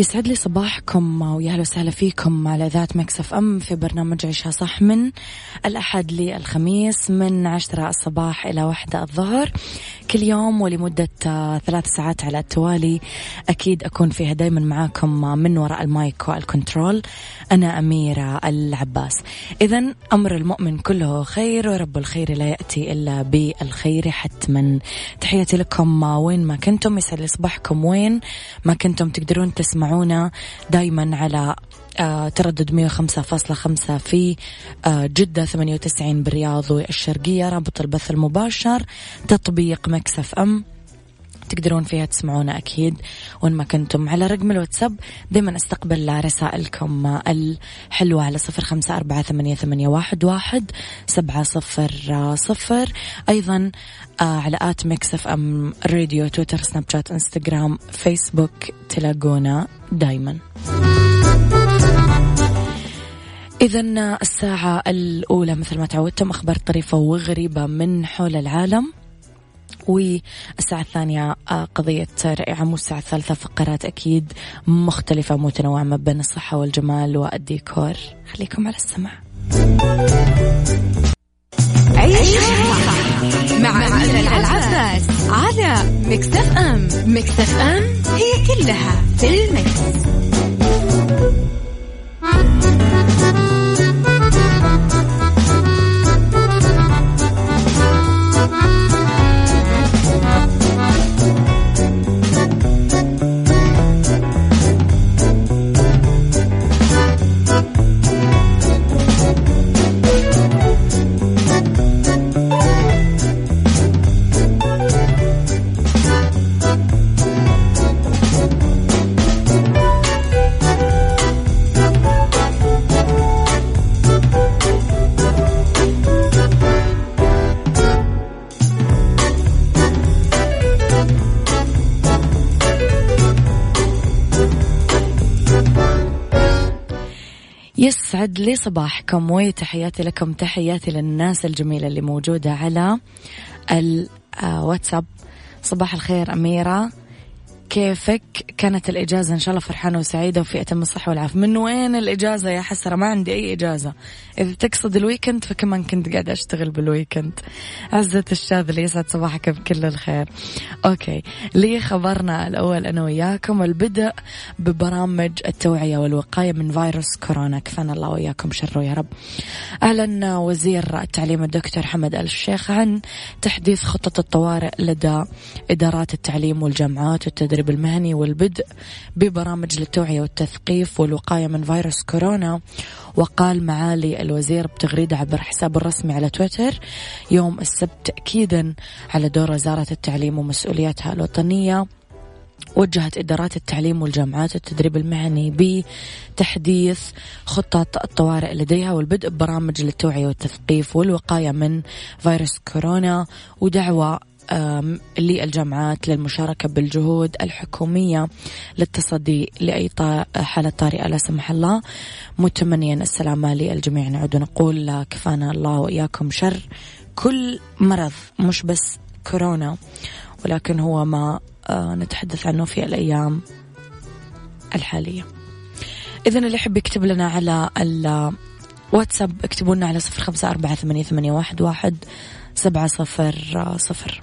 يسعد لي صباحكم ويا أهلا وسهلا فيكم على إذاعة Mix FM في برنامج عيشها صح من الأحد للخميس من عشرة الصباح إلى واحدة الظهر. كل يوم ولمدة ثلاث ساعات على التوالي أكيد أكون فيها دايما معاكم من وراء ال mic وال control أنا أميرة العباس. إن أمر المؤمن كله خير ورب الخير لا يأتي إلا بالخير. حتما. تحياتي لكم وين ما كنتم يسعد لي صباحكم وين ما كنتم تقدرون تسمعوا تسمعونا دايما على آه تردد 105.5 في آه جدة 98 بالرياض والشرقية رابط البث المباشر تطبيق Mix FM. تقدرون فيها تسمعونا أكيد. وين ما كنتم على رقم الواتساب دايما أستقبل رسائلكم الحلوة على صفر خمسة أربعة ثمانية, ثمانية واحد, واحد سبعة صفر صفر. أيضا آه على at Mix FM Radio تويتر سناب شات إنستغرام فيسبوك تلاقونا دايما. إذا الساعة الأولى مثل ما تعودتم أخبار طريفة وغريبة من حول العالم. والساعة الثانية آه، قضية رأي عام والساعة الثالثة فقرات أكيد مختلفة متنوعة ما بين الصحة والجمال والديكور. خليكم على السمع. عيشها صح مع العباس على مكتف أم. مكتف أم هي كلها في المكس. يسعد لي صباحكم وتحياتي لكم تحياتي للناس الجميلة اللي موجودة على الواتساب صباح الخير أميرة. كيفك؟ كانت الإجازة إن شاء الله فرحانة وسعيدة وفي أتم الصحة والعافية. من وين الإجازة يا حسرة؟ ما عندي أي إجازة. إذا تقصد ال weekend فكمان كنت قاعدة أشتغل بال weekend. عزة الشاذلي يسعد صباحك بكل الخير. okay. لخبرنا الأول أنا وياكم البدء ببرامج التوعية والوقاية من فيروس كورونا. كفانا الله وياكم شره يا رب. أعلن وزير التعليم الدكتور حمد الشيخ عن تحديث خطة الطوارئ لدى إدارات التعليم والجامعات والتدريب المهني والبدء ببرامج للتوعية والتثقيف والوقاية من فيروس كورونا. وقال معالي الوزير بتغريدة عبر حسابه الرسمي على تويتر يوم السبت تأكيدا على دور وزارة التعليم ومسؤولياتها الوطنية. وجهت إدارات التعليم والجامعات التدريب المهني بتحديث خطة الطوارئ لديها والبدء ببرامج للتوعية والتثقيف والوقاية من فيروس كورونا. ودعوة للجامعات للمشاركة بالجهود الحكومية للتصدي لأي حالة طارئة لا سمح الله. متمنيا السلامة للجميع. نعود ونقول كفانا الله وإياكم شر. كل مرض مش بس كورونا ولكن هو ما آه، نتحدث عنه في الأيام الحالية. إذا اللي يحب يكتب لنا على الواتساب اكتبوا لنا على صفر خمسة أربعة ثمانية, واحد سبعة صفر صفر.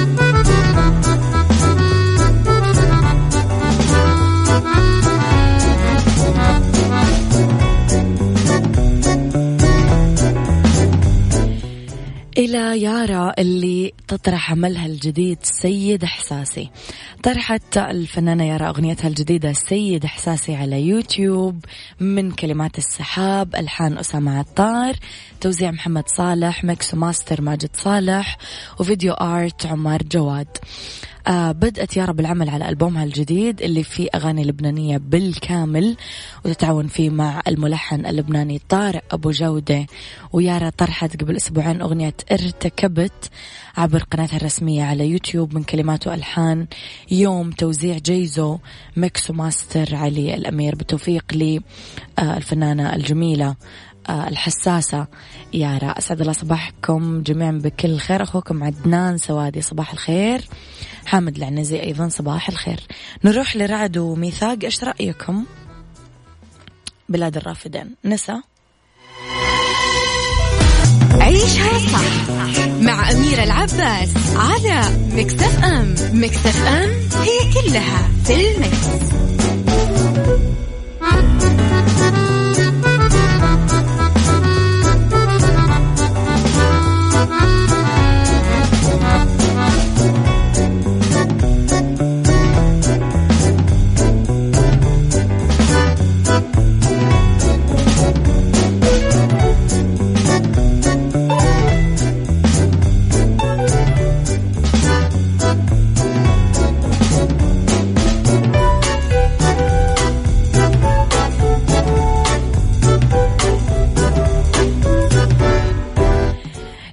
إلى يارا اللي تطرح عملها الجديد سيد إحساسي. طرحت الفنانة يارا أغنيتها الجديدة سيد إحساسي على يوتيوب من كلمات السحاب ألحان أسامة عطار توزيع محمد صالح mix master ماجد صالح و video art عمار جواد. بدأت يارا بالعمل على ألبومها الجديد اللي فيه أغاني لبنانية بالكامل وتتعاون فيه مع الملحن اللبناني طارق أبو جودة. ويارا طرحت قبل أسبوعين أغنية ارتكبت عبر قناتها الرسمية على يوتيوب من كلمات وألحان. يوم توزيع جيزو mix و master علي الأمير بالتوفيق للفنانة الجميلة آه، الحساسة. يارا أسعد الله صباحكم جميعا بكل خير. أخوكم عدنان سوادي صباح الخير. حامد العنزي أيضا صباح الخير. نروح لرعد وميثاق. إيش رأيكم؟ بلاد الرافدين. نسا. عيشها صح مع أميرة العباس على مكتف أم. مكتف أم هي كلها في المكس.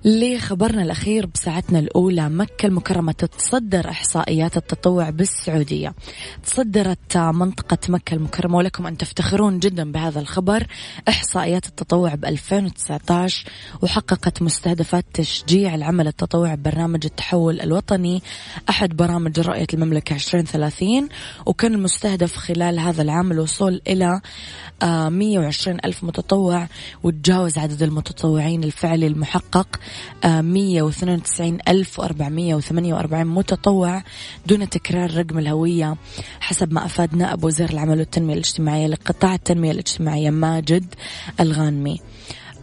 le خبرنا الأخير بساعتنا الأولى مكة المكرمة تتصدر إحصائيات التطوع بالسعودية. تصدرت منطقة مكة المكرمة ولكم أن تفتخرون جدا بهذا الخبر. إحصائيات التطوع ب 2019 وحققت مستهدفات تشجيع العمل التطوعي ببرنامج التحول الوطني أحد برامج رؤية المملكة 2030 وكان المستهدف خلال هذا العام الوصول إلى 120 ألف متطوع وتجاوز عدد المتطوعين الفعلي المحقق 192 ألف وأربعمية وثمانية وأربعين متطوع دون تكرار رقم الهوية حسب ما أفاد نائب وزير العمل والتنمية الاجتماعية لقطاع التنمية الاجتماعية ماجد الغانمي.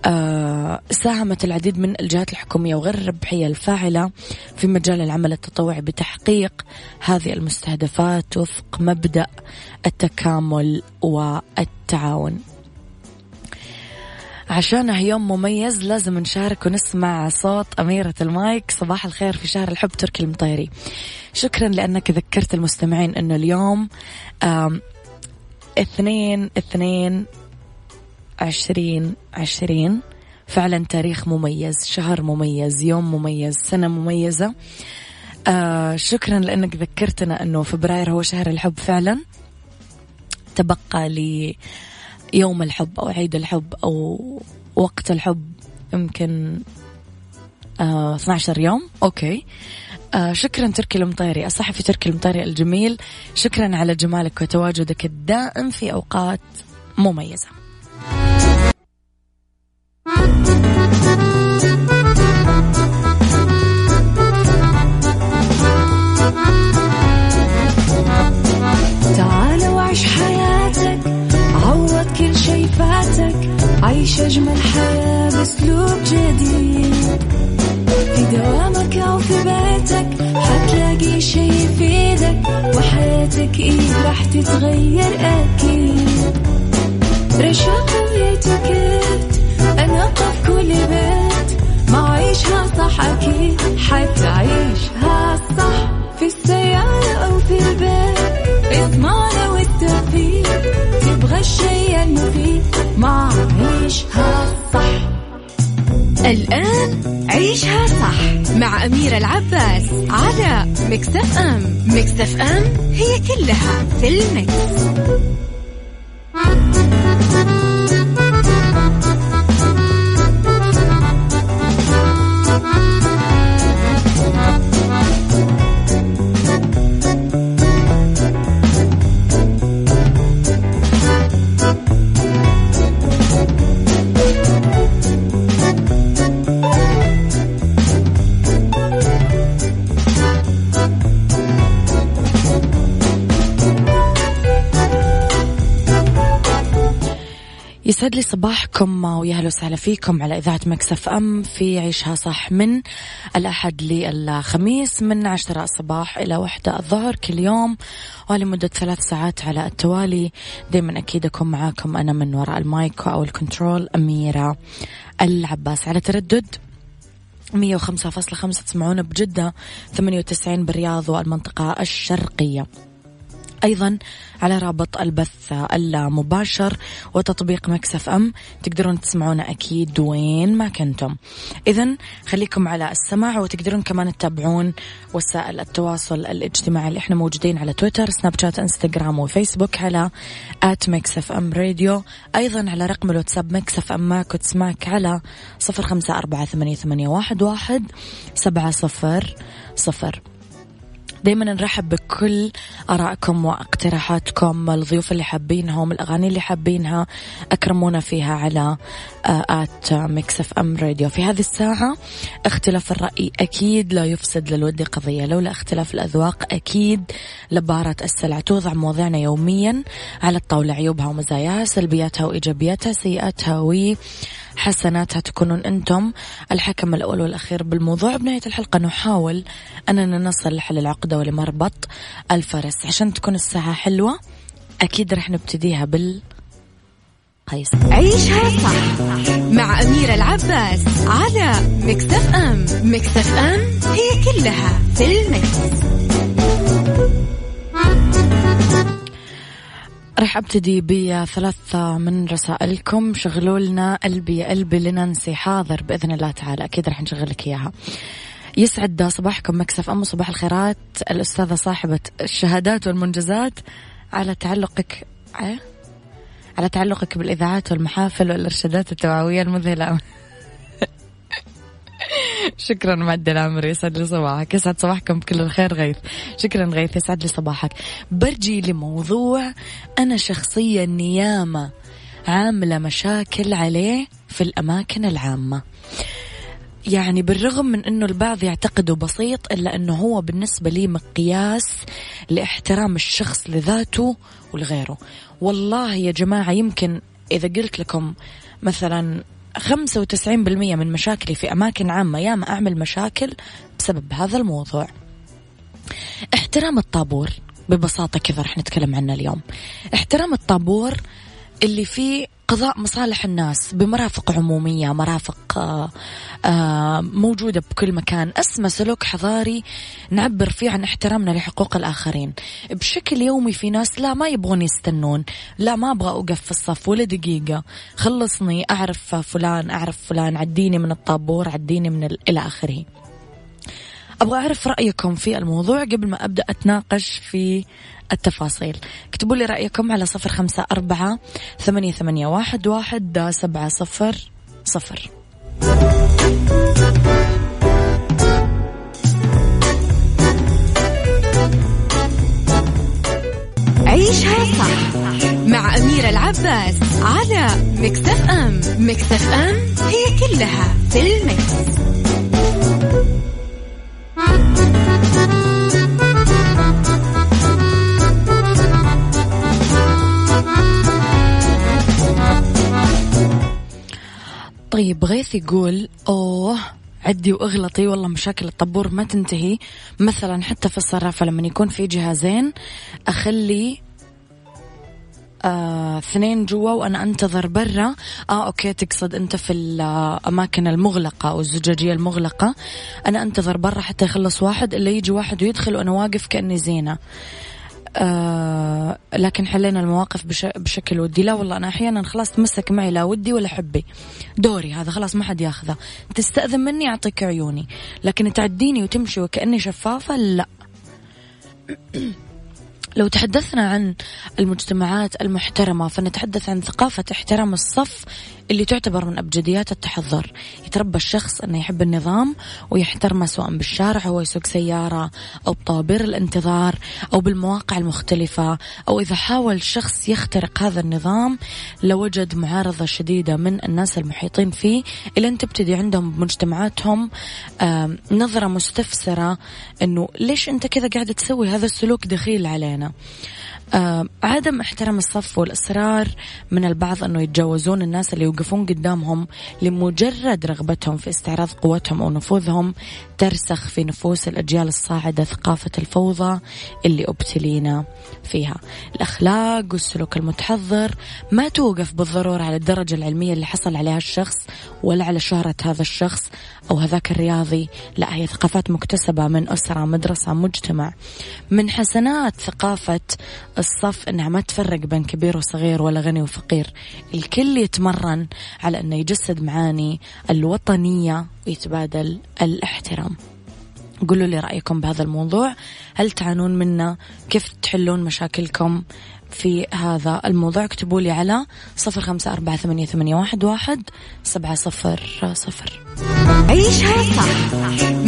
آه ساهمت العديد من الجهات الحكومية وغير الربحية الفاعلة في مجال العمل التطوعي بتحقيق هذه المستهدفات وفق مبدأ التكامل والتعاون. عشانه يوم مميز لازم نشارك ونسمع صوت أميرة المايك. صباح الخير في شهر الحب تركي المطيري. شكرا لأنك ذكرت المستمعين أنه اليوم اثنين اثنين عشرين عشرين. فعلا تاريخ مميز شهر مميز يوم مميز سنة مميزة. آه شكرا لأنك ذكرتنا أنه فبراير هو شهر الحب فعلا. تبقى لي يوم الحب أو عيد الحب أو وقت الحب يمكن آه 12 يوم. أوكي. آه شكرا تركي المطيري الصحفي تركي المطيري الجميل. شكرا على جمالك وتواجدك الدائم في أوقات مميزة. مكتف أم هي كلها في المكس. يسعد لي صباحكم ويا أهلا وسهلا فيكم على إذاعة Mix FM في عيشها صح من الأحد للخميس من عشرة الصباح إلى وحدة الظهر كل يوم ولمدة ثلاث ساعات على التوالي. دائما أكيد أكون معاكم أنا من وراء المايك أو ال control أميرة العباس. على تردد 105.5 تسمعونا بجدة 98 بالرياض والمنطقة الشرقية. أيضا على رابط البث المباشر وتطبيق Mix FM. تقدرون تسمعونا أكيد وين ما كنتم. إذا خليكم على السماع وتقدرون كمان تتابعون وسائل التواصل الاجتماعي اللي إحنا موجودين على تويتر سناب شات إنستغرام وفيسبوك على at Mix FM Radio. أيضا على رقم الواتساب Mix FM معاك وتسمعك على صفر خمسة أربعة ثمانية واحد واحد سبعة صفر صفر. دايما نرحب بكل آرائكم واقتراحاتكم. الضيوف اللي حابينهم الأغاني اللي حابينها أكرمونا فيها على آه، at Mix FM Radio. في هذه الساعة اختلاف الرأي أكيد لا يفسد للود قضية. لولا اختلاف الأذواق أكيد لبارت السلع توضع مواضيعنا يوميا على الطاولة. عيوبها ومزاياها سلبياتها وإيجابياتها سيئاتها و حسناتها تكونون أنتم الحكم الأول والأخير بالموضوع. بنهاية الحلقة نحاول أننا نصل لحل العقدة ولمربط الفرس. عشان تكون الساعة حلوة أكيد رح نبتديها بال قيس عيشها صح مع أميرة العباس على مكتف أم. مكتف أم هي كلها في المكس. راح أبتدي بثلاثة من رسائلكم. شغلوا لنا قلبي قلبي لننسي حاضر بإذن الله تعالى. أكيد راح نشغل لك إياها. يسعد صباحكم مكسف أم صباح الخيرات. الأستاذة صاحبة الشهادات والمنجزات. على تعلقك على تعلقك بالإذاعات والمحافل والإرشادات التوعوية المذهلة. شكرا معد العمر يسعد لي صباحك يسعد صباحكم بكل الخير غيث. شكرا غيث يسعد لي صباحك. برجي لموضوع أنا شخصيا نيامة عاملة مشاكل عليه في الأماكن العامة. يعني بالرغم من إنه البعض يعتقده بسيط إلا إنه هو بالنسبة لي مقياس لاحترام الشخص لذاته ولغيره. والله يا جماعة يمكن إذا قلت لكم مثلا 95% من مشاكلي في أماكن عامة. ياما أعمل مشاكل بسبب هذا الموضوع. احترام الطابور ببساطة كذا رح نتكلم عنه اليوم. احترام الطابور اللي فيه قضاء مصالح الناس بمرافق عمومية مرافق آه، آه، موجودة بكل مكان. أسمى سلوك حضاري نعبر فيه عن احترامنا لحقوق الآخرين. بشكل يومي في ناس لا ما يبغون يستنون لا ما أبغى أوقف في الصف ولا دقيقة. خلصني أعرف فلان أعرف فلان عديني من الطابور عديني من إلى آخره. أبغى أعرف رأيكم في الموضوع قبل ما أبدأ أتناقش في التفاصيل. اكتبوا لي رأيكم على صفر خمسة أربعة ثمانية, ثمانية واحد, واحد سبعة صفر صفر. عيشها صح مع أميرة العباس على مكتف أم. مكتف أم هي كلها في المكس. طيب غيث يقول أوه عدي وأغلطي والله مشاكل الطابور ما تنتهي. مثلا حتى في الصرافة لما يكون في جهازين أخلي آه، اثنين جوا وأنا أنتظر برا. آه أوكي تقصد أنت في الاماكن المغلقة أو الزجاجية المغلقة. أنا أنتظر برا حتى يخلص واحد. الا يجي واحد ويدخل وأنا واقف كأني زينة. آه لكن حلينا المواقف بش بشكل ودي. لا والله أنا أحيانا خلاص تمسك معي لا ودي ولا حبي. دوري هذا خلاص ما حد ياخذه. تستأذن مني أعطيك عيوني. لكن تعديني وتمشي وكأني شفافة لا. لو تحدثنا عن المجتمعات المحترمة فنتحدث عن ثقافة احترام الصف اللي تعتبر من أبجديات التحضر. يتربى الشخص أنه يحب النظام ويحترمه سواء بالشارع وهو يسوق سيارة أو بطوابير الانتظار أو بالمواقع المختلفة. أو إذا حاول شخص يخترق هذا النظام لوجد معارضة شديدة من الناس المحيطين فيه. إلى أن تبتدي عندهم بمجتمعاتهم نظرة مستفسرة أنه ليش أنت كذا قاعد تسوي هذا السلوك دخيل علينا؟ عدم احترام الصف والإصرار من البعض أنه يتجاوزون الناس اللي يوقفون قدامهم لمجرد رغبتهم في استعراض قوتهم أو نفوذهم ترسخ في نفوس الأجيال الصاعدة ثقافة الفوضى اللي أبتلينا فيها. الأخلاق والسلوك المتحضر ما توقف بالضرورة على الدرجة العلمية اللي حصل عليها الشخص ولا على شهرة هذا الشخص أو هذاك الرياضي. لا هي ثقافات مكتسبة من أسرة مدرسة مجتمع. من حسنات ثقافة الصف أنها ما تفرق بين كبير وصغير ولا غني وفقير. الكل يتمرن على أنه يجسد معاني الوطنية ويتبادل الاحترام. قولوا لي رأيكم بهذا الموضوع. هل تعانون منه؟ كيف تحلون مشاكلكم في هذا الموضوع؟ اكتبوا لي على صفر خمسة أربعة ثمانية, واحد سبعة صفر صفر. عيشها صح.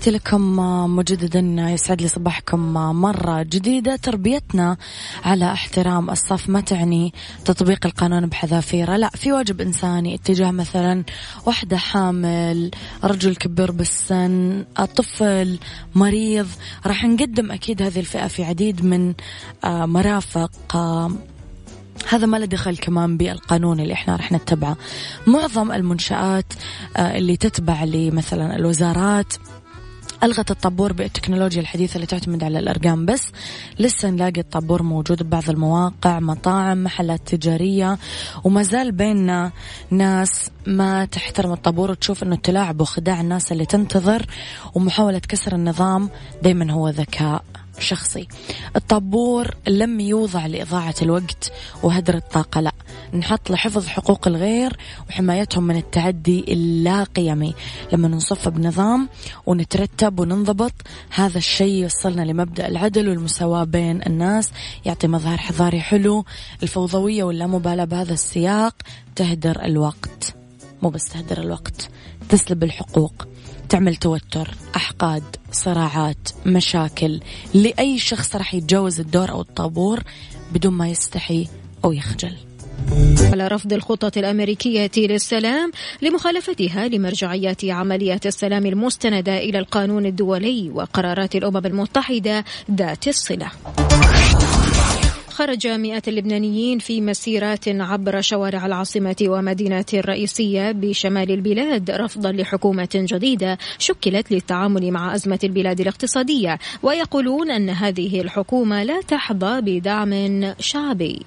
تحياتي لكم مجددا يسعد لي صباحكم مرة جديدة. تربيتنا على احترام الصف ما تعني تطبيق القانون بحذافيره. لا في واجب إنساني اتجاه مثلا وحدة حامل رجل كبير بالسن طفل مريض. راح نقدم أكيد هذه الفئة في عديد من آه، مرافق آه، هذا ما له دخل كمان بالقانون اللي إحنا رح نتبعه. معظم المنشآت آه، اللي تتبع لمثلا الوزارات ألغت الطابور بالتكنولوجيا الحديثة اللي تعتمد على الأرقام بس لسه نلاقي الطابور موجود ببعض المواقع مطاعم محلات تجارية وما زال بيننا ناس ما تحترم الطابور وتشوف أنه التلاعب وخداع الناس اللي تنتظر ومحاولة كسر النظام دايما هو ذكاء. شخصي. الطابور لم يوضع لإضاعة الوقت وهدر الطاقة لا. نحط لحفظ حقوق الغير وحمايتهم من التعدي اللا قيمي. لما نصف بنظام ونترتب وننضبط هذا الشيء يوصلنا لمبدأ العدل والمساواة بين الناس يعطي مظهر حضاري حلو. الفوضوية واللامبالاة بهذا السياق تهدر الوقت. مو بس تهدر الوقت تسلب الحقوق. تعمل توتر أحقاد صراعات مشاكل. لأي شخص راح يتجاوز الدور أو الطابور بدون ما يستحي أو يخجل. على رفض الخطة الأمريكية للسلام لمخالفتها لمرجعيات عمليات السلام المستندة إلى القانون الدولي وقرارات الأمم المتحدة ذات الصلة. خرج مئات اللبنانيين في مسيرات عبر شوارع العاصمة ومدينة الرئيسية بشمال البلاد رفضا لحكومة جديدة شكلت للتعامل مع أزمة البلاد الاقتصادية. ويقولون أن هذه الحكومة لا تحظى بدعم شعبي.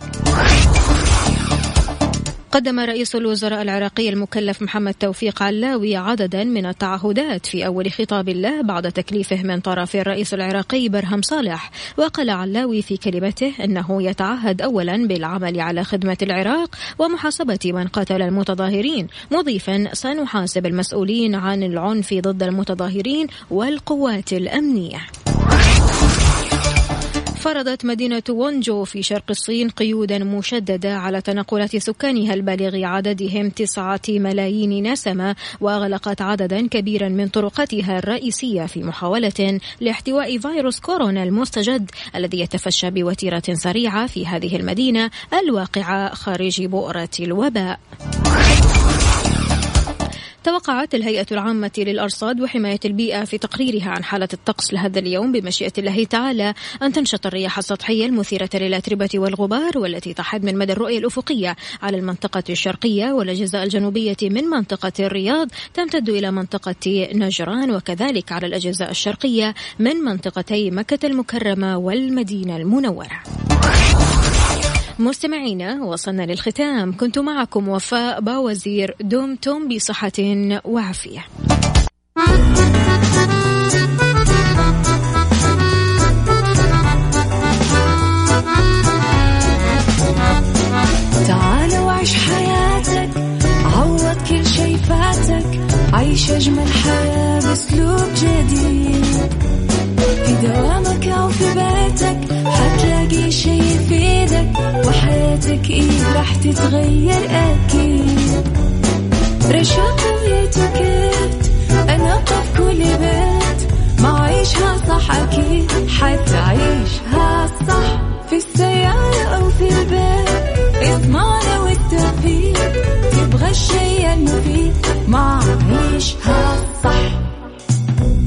قدم رئيس الوزراء العراقي المكلف محمد توفيق علاوي عددا من التعهدات في أول خطاب له بعد تكليفه من طرف الرئيس العراقي برهم صالح. وقال علاوي في كلمته أنه يتعهد أولا بالعمل على خدمة العراق ومحاسبة من قتل المتظاهرين مضيفا سنحاسب المسؤولين عن العنف ضد المتظاهرين والقوات الأمنية. فرضت مدينة وونجو في شرق الصين قيودا مشددة على تنقلات سكانها البالغ عددهم تسعة ملايين نسمة وأغلقت عددا كبيرا من طرقاتها الرئيسية في محاولة لاحتواء فيروس كورونا المستجد الذي يتفشى بوتيرة سريعة في هذه المدينة الواقعة خارج بؤرة الوباء. توقعت الهيئة العامة للأرصاد وحماية البيئة في تقريرها عن حالة الطقس لهذا اليوم بمشيئة الله تعالى أن تنشط الرياح السطحية المثيرة للأتربة والغبار والتي تحد من مدى الرؤية الأفقية على المنطقة الشرقية والأجزاء الجنوبية من منطقة الرياض تمتد إلى منطقة نجران وكذلك على الأجزاء الشرقية من منطقتي مكة المكرمة والمدينة المنورة. مستمعينا وصلنا للختام. كنت معكم وفاء باوزير دمتم بصحة وعافية. تعال وعيش حياتك عوض كل شي فاتك عيش أجمل حياة بأسلوب جديد. في دوامك أو في بيتك حتلاقي لك إيه راح تتغير أكيد. رشاق ويتوكيت أنا في كل بيت. ما عيشها صح أكيد حتعيشها صح. في السيارة أو في البيت إضمعنا والتوفيق. تبغى الشيء المفيد ما عيشها صح.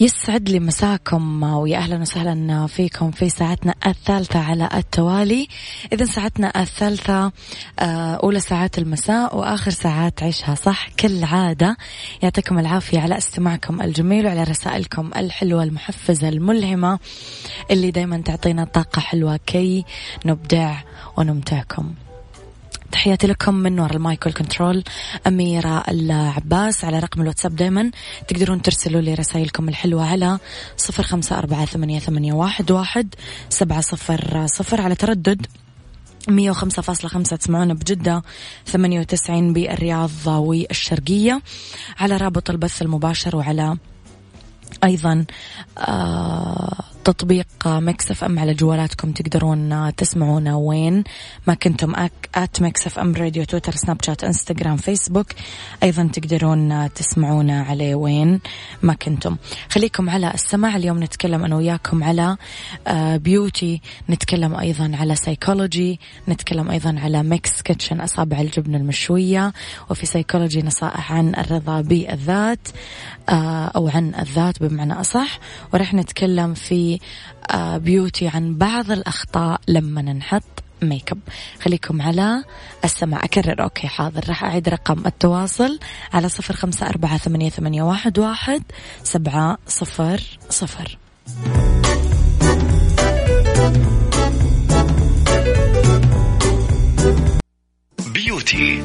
يسعد لي مساكم ويا أهلا وسهلا فيكم في ساعتنا الثالثة على التوالي، إذا ساعتنا الثالثة آه، أولى ساعات المساء وآخر ساعات عيشها. صح كالعادة، يعطيكم العافية على استماعكم الجميل وعلى رسائلكم الحلوة المحفزة الملهمة اللي دايما تعطينا طاقة حلوة كي نبدع ونمتعكم. تحياتي لكم من وراء ال mic وال control. أميرة العباس على رقم الواتساب دايما. تقدرون ترسلوا لي رسائلكم الحلوة على صفر خمسة أربعة ثمانية, ثمانية واحد, واحد سبعة صفر صفر على تردد مية وخمسة فاصلة خمسة تسمعونا بجدة ثمانية وتسعين بالرياض والشرقية على رابط البث المباشر وعلى أيضا آه تطبيق مكسف أم على جوالاتكم تقدرون تسمعونا وين. ما كنتم at Mix FM Radio تويتر سناب شات إنستغرام فيسبوك. أيضا تقدرون تسمعونا عليه وين ما كنتم. خليكم على السماع. اليوم نتكلم أنا وياكم على beauty آه، نتكلم أيضا على سيكولوجي نتكلم أيضا على Mix Kitchen أصابع الجبن المشوية. وفي سيكولوجي نصائح عن الرضا بالذات آه، أو عن الذات بمعنى أصح. ورح نتكلم في beauty عن بعض الأخطاء لما نحط ميك اب خليكم على السماع. أكرر. okay حاضر. راح أعيد رقم التواصل على صفر خمسة أربعة ثمانية, ثمانية واحد, واحد سبعة صفر صفر. beauty.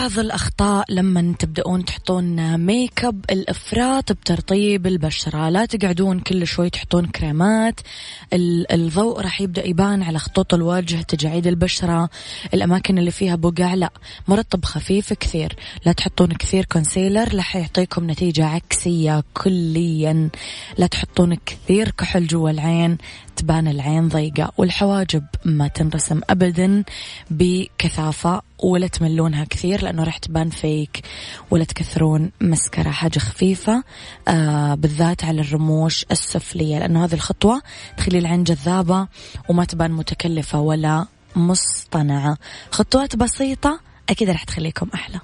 بعض الأخطاء لما تبدأون تحطون ميك اب الإفراط بترطيب البشرة. لا تقعدون كل شوي تحطون كريمات. الضوء راح يبدأ يبان على خطوط الوجه تجاعيد البشرة. الأماكن اللي فيها بقع لا مرطب خفيف كثير. لا تحطون كثير concealer راح يعطيكم نتيجة عكسية كليا. لا تحطون كثير كحل جوا العين تبان العين ضيقة. والحواجب ما تنرسم أبدا بكثافة ولا تملونها كثير لأنه راح تبان فيك ولا تكثرون مسكرة حاجة خفيفة آه بالذات على الرموش السفلية لأنه هذه الخطوة تخلي العين جذابة وما تبان متكلفة ولا مصطنعة. خطوات بسيطة أكيد راح تخليكم أحلى.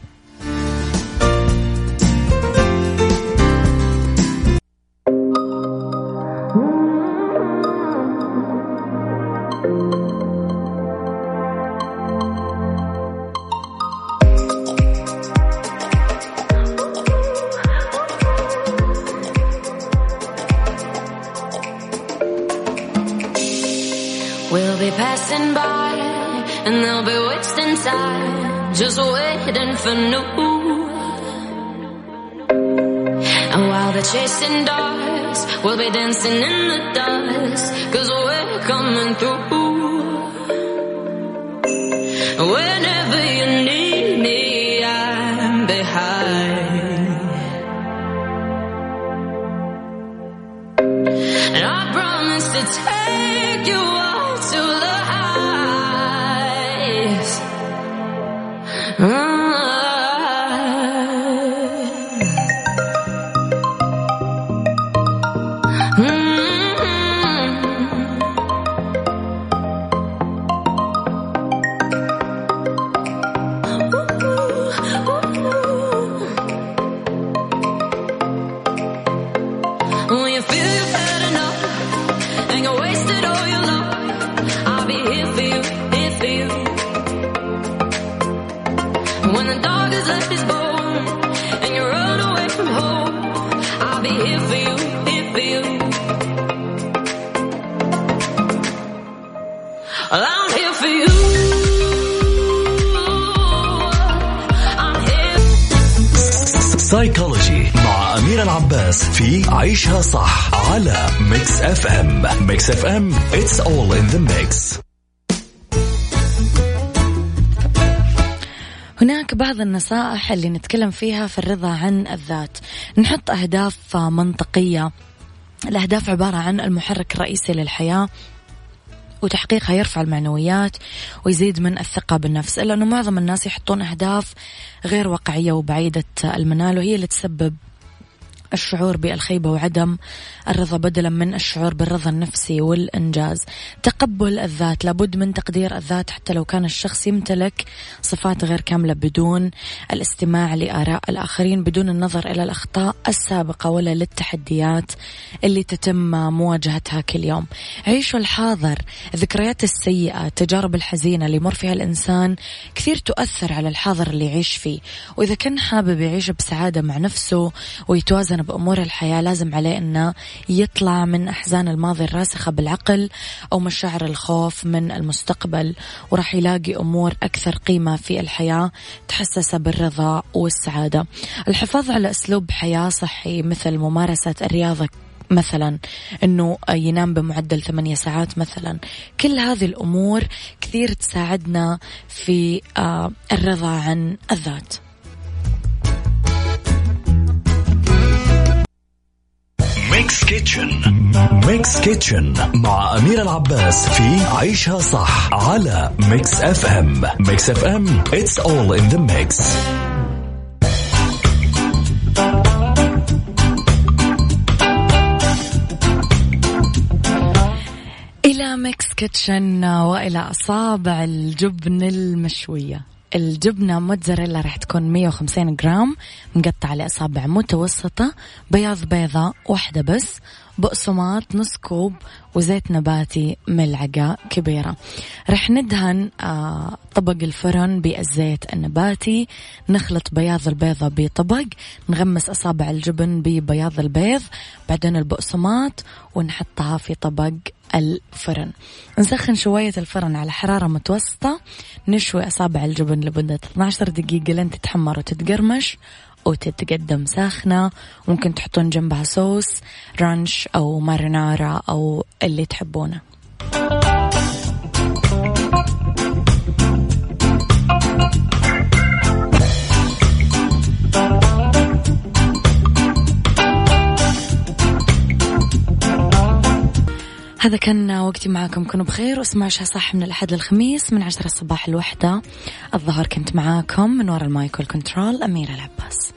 Just waiting for new. And while they're chasing dogs, we'll be dancing in the dust, cause we're coming through. FM Mix FM it's all in the mix. هناك بعض النصائح اللي نتكلم فيها في الرضا عن الذات. نحط أهداف منطقية. الأهداف عبارة عن المحرك الرئيسي للحياة وتحقيقها يرفع المعنويات ويزيد من الثقة بالنفس إلا أنه معظم الناس يحطون أهداف غير واقعية وبعيدة المنال وهي اللي تسبب الشعور بالخيبة وعدم الرضا بدلا من الشعور بالرضا النفسي والإنجاز. تقبل الذات لابد من تقدير الذات حتى لو كان الشخص يمتلك صفات غير كاملة بدون الاستماع لآراء الآخرين بدون النظر إلى الأخطاء السابقة ولا للتحديات اللي تتم مواجهتها كل يوم. عيشوا الحاضر. الذكريات السيئة التجارب الحزينة اللي يمر فيها الإنسان كثير تؤثر على الحاضر اللي يعيش فيه. وإذا كان حابب يعيش بسعادة مع نفسه ويتوازن بأمور الحياة لازم عليه أنه يطلع من أحزان الماضي الراسخة بالعقل أو مشاعر الخوف من المستقبل وراح يلاقي أمور أكثر قيمة في الحياة تحسسه بالرضا والسعادة. الحفاظ على أسلوب حياة صحي مثل ممارسة الرياضة مثلا إنه ينام بمعدل ثمانية ساعات مثلا. كل هذه الأمور كثير تساعدنا في آه، الرضا عن الذات. Mix Kitchen Mix Kitchen مع أمير العباس في عيشها صح على Mix FM Mix FM it's all in the mix. إلى Mix Kitchen وإلى أصابع الجبن المشوية. الجبنة موتزاريلا راح تكون 150 جرام مقطعة لأصابع متوسطة بياض بيضة واحدة بس بقسماط نص كوب وزيت نباتي ملعقة كبيرة. رح ندهن آه طبق الفرن بالزيت النباتي نخلط بياض البيضة بطبق نغمس أصابع الجبن ببياض البيض بعدين البقسماط ونحطها في طبق الفرن. نسخن شوية الفرن على حرارة متوسطة نشوي أصابع الجبن لمدة 12 دقيقة لين تتحمر وتتقرمش. وتتقدم ساخنة. ممكن تحطون جنبها صوص رانش أو مارينارا أو اللي تحبونه. هذا كان وقتي معاكم. كونوا بخير واسمعوا شها صح من الأحد للخميس من عشرة الصباح الوحدة الظهر كنت معاكم من وراء المايك والكنترول أميرة العباس.